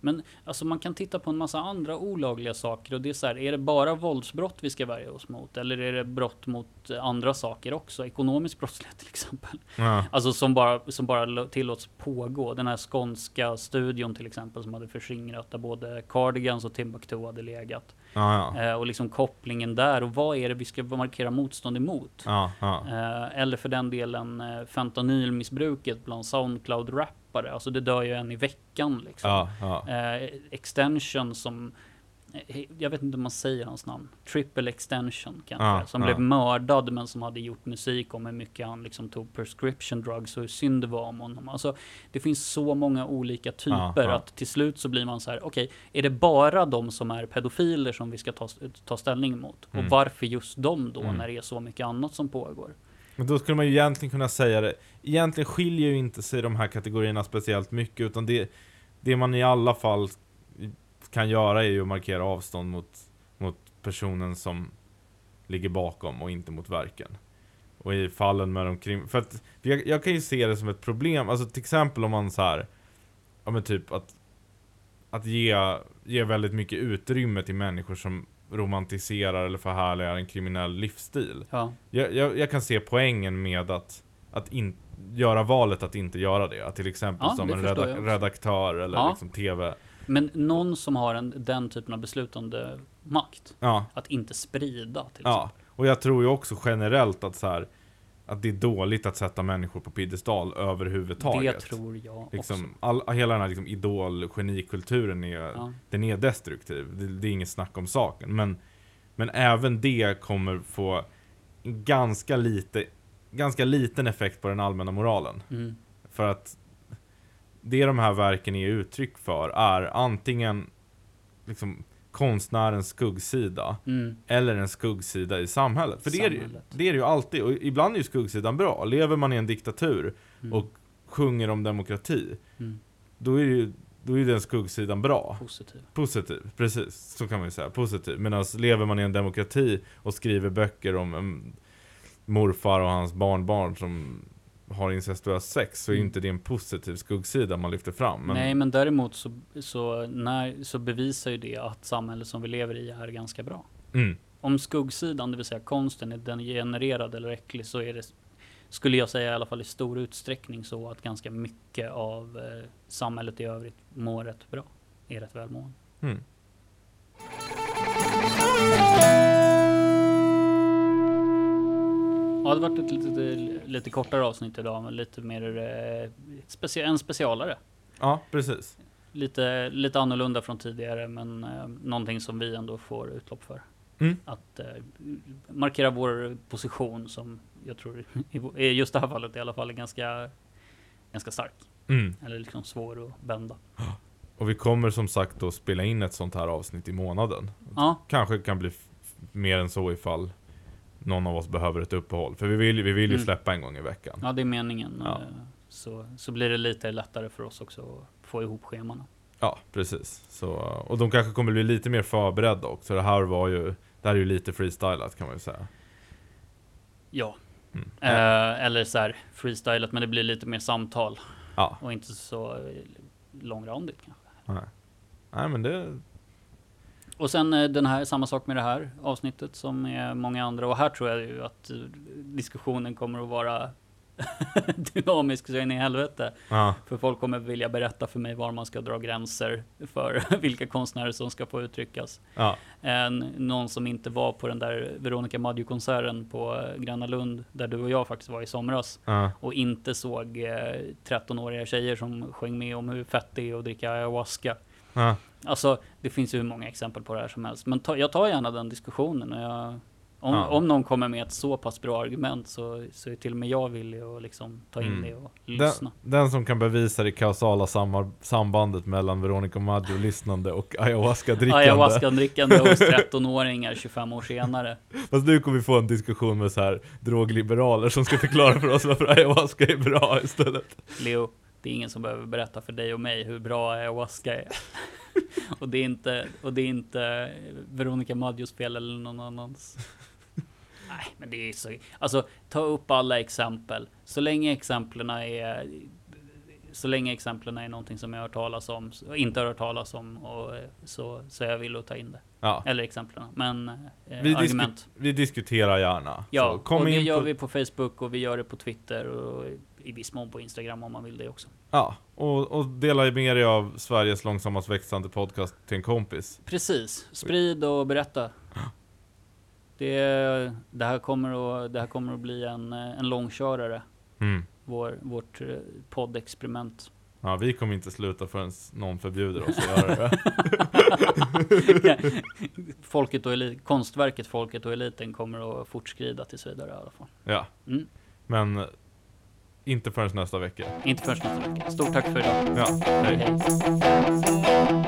men alltså man kan titta på en massa andra olagliga saker och det är så här, är det bara våldsbrott vi ska värja oss mot? Eller är det brott mot andra saker också? Ekonomisk brottslighet till exempel. Ja, Alltså som bara, som bara tillåts pågå. Den här skånska studion till exempel som hade förskingrat där både Cardigans och Timbuktu hade legat. ja, ja. Eh, och liksom kopplingen där och vad är det vi ska markera motstånd emot? Eh, eller för den delen eh, fentanylmissbruket bland Soundcloud-rappare. Alltså det dör ju en i veckan liksom. ja, ja. Eh, extension som, eh, jag vet inte om man säger hans namn, Triple Extension kanske, Ja, som blev mördad men som hade gjort musik om hur mycket han liksom tog prescription drugs och hur synd det var om honom. Alltså det finns så många olika typer att till slut så blir man så här, okej, är det bara de som är pedofiler som vi ska ta, ta ställning emot? Mm. Och varför just de då Mm. när det är så mycket annat som pågår? Men då skulle man ju egentligen kunna säga det. Egentligen skiljer ju inte sig de här kategorierna speciellt mycket, utan det, det man i alla fall kan göra är ju att markera avstånd mot, mot personen som ligger bakom och inte mot verken. Och i fallen med de krim... För att jag, jag kan ju se det som ett problem, alltså till exempel om man så här, ja men typ att, att ge, ge väldigt mycket utrymme till människor som romantiserar eller förhärligar en kriminell livsstil. Ja, Jag, jag, jag kan se poängen med att, att in, göra valet att inte göra det. Till exempel Ja, som det en redak också. redaktör eller Ja. liksom TV. men någon som har en, den typen av beslutande makt, Ja, att inte sprida till ja. exempel. Och jag tror ju också generellt att så här, att det är dåligt att sätta människor på piedestal Det överhuvudtaget. tror jag också. Liksom, all, hela den här liksom idol-genikulturen är, Ja. den är destruktiv. Det, det är inget snack om saken. Men, men även det kommer få ganska lite, ganska liten effekt på den allmänna moralen. Mm. För att det de här verken är uttryck för är antingen liksom konstnärens skuggsida Mm. eller en skuggsida i samhället. För det är, det ju, Samhället. det är det ju alltid. Och ibland är ju skuggsidan bra. Lever man i en diktatur Mm. och sjunger om demokrati, Mm. då är ju då är den skuggsidan bra. Positiv. Positiv, precis. Så kan man ju säga. Positiv. Medan lever man i en demokrati och skriver böcker om en morfar och hans barnbarn som har incestuöst sex så är ju Mm. inte det en positiv skuggsida man lyfter fram. Men, Nej, men däremot så, så, när, så bevisar ju det att samhället som vi lever i är ganska bra. Mm, Om skuggsidan, det vill säga konsten, är den genererad eller äcklig så är det, skulle jag säga i alla fall i stor utsträckning så att ganska mycket av eh, samhället i övrigt mår rätt bra. är rätt välmående. Mm. Ja, det varit ett lite, lite kortare avsnitt idag, men lite mer eh, specia en specialare. Ja, precis. Lite, lite annorlunda från tidigare, men eh, någonting som vi ändå får utlopp för. Mm. Att eh, markera vår position som jag tror i just det här fallet i alla fall är ganska, ganska stark. Mm. Eller liksom svår att bända. Och vi kommer som sagt att spela in ett sånt här avsnitt i månaden. Ja, Kanske kan bli mer än så ifall någon av oss behöver ett uppehåll. För vi vill, vi vill ju Mm. släppa en gång i veckan. ja det är meningen. Ja. Eh, Så, så blir det lite lättare för oss också att få ihop scheman. Ja, precis. Så, och de kanske kommer bli lite mer förberedda också. Det här var ju, det här är ju lite freestylat kan man ju säga. Ja, Mm. eh, eller så här freestylat, men det blir lite mer samtal Ja, och inte så eh, långrandigt kanske. nej. Nej men det, Och sen eh, den här, samma sak med det här avsnittet som är många andra. Och här tror jag ju att eh, diskussionen kommer att vara dynamisk så in i helvete. ja. För folk kommer vilja berätta för mig var man ska dra gränser för vilka konstnärer som ska få uttryckas. Ja, En, någon som inte var på den där Veronica Maggio-konserten på eh, Gröna Lund, där du och jag faktiskt var i somras, ja, och inte såg eh, 13-åriga tjejer som sjöng med om hur fett det är att dricka ayahuasca. Alltså, det finns ju hur många exempel på det här som helst. Men ta, jag tar gärna den diskussionen. Och jag, om, Ja. om någon kommer med ett så pass bra argument så, så är till och med jag villig att liksom ta in Mm. det och Den, lyssna. den som kan bevisa det kausala sambandet mellan Veronica Maggio-lyssnande och ayahuasca-drickande. Ayahuasca-drickande hos 13-åringar 25 år senare. Fast nu kommer vi få en diskussion med så här drogliberaler som ska förklara för oss varför ayahuasca är bra istället. Leo, det är ingen som behöver berätta för dig och mig hur bra ayahuasca är. och, det är inte, och det är inte Veronica Maggios fel eller någon annans. Nej, men det är så. Alltså, ta upp alla exempel. Så länge exemplen är så länge exemplen är någonting som jag har hört talas om, inte har hört talas om, och så, så är jag villig att ta in det. Ja, Eller exemplen, men eh, vi, argument. disku- vi diskuterar gärna. Ja, och det gör på, vi på Facebook och vi gör det på Twitter och i viss mån på Instagram om man vill det också. Ja, och, och dela med dig av Sveriges långsammast växande podcast till en kompis. Precis, sprid och berätta. Det, det, här kommer att, det här kommer att bli en, en långkörare, Mm. vår, vårt eh, poddexperiment. Ja, vi kommer inte sluta förrän någon förbjuder oss att göra det. Folket och elit, konstverket Folket och Eliten kommer att fortskrida tills vidare i alla fall. Ja, Mm. men inte förrän nästa vecka. Inte förrän nästa vecka. Stort tack för idag. Ja, Hej hej.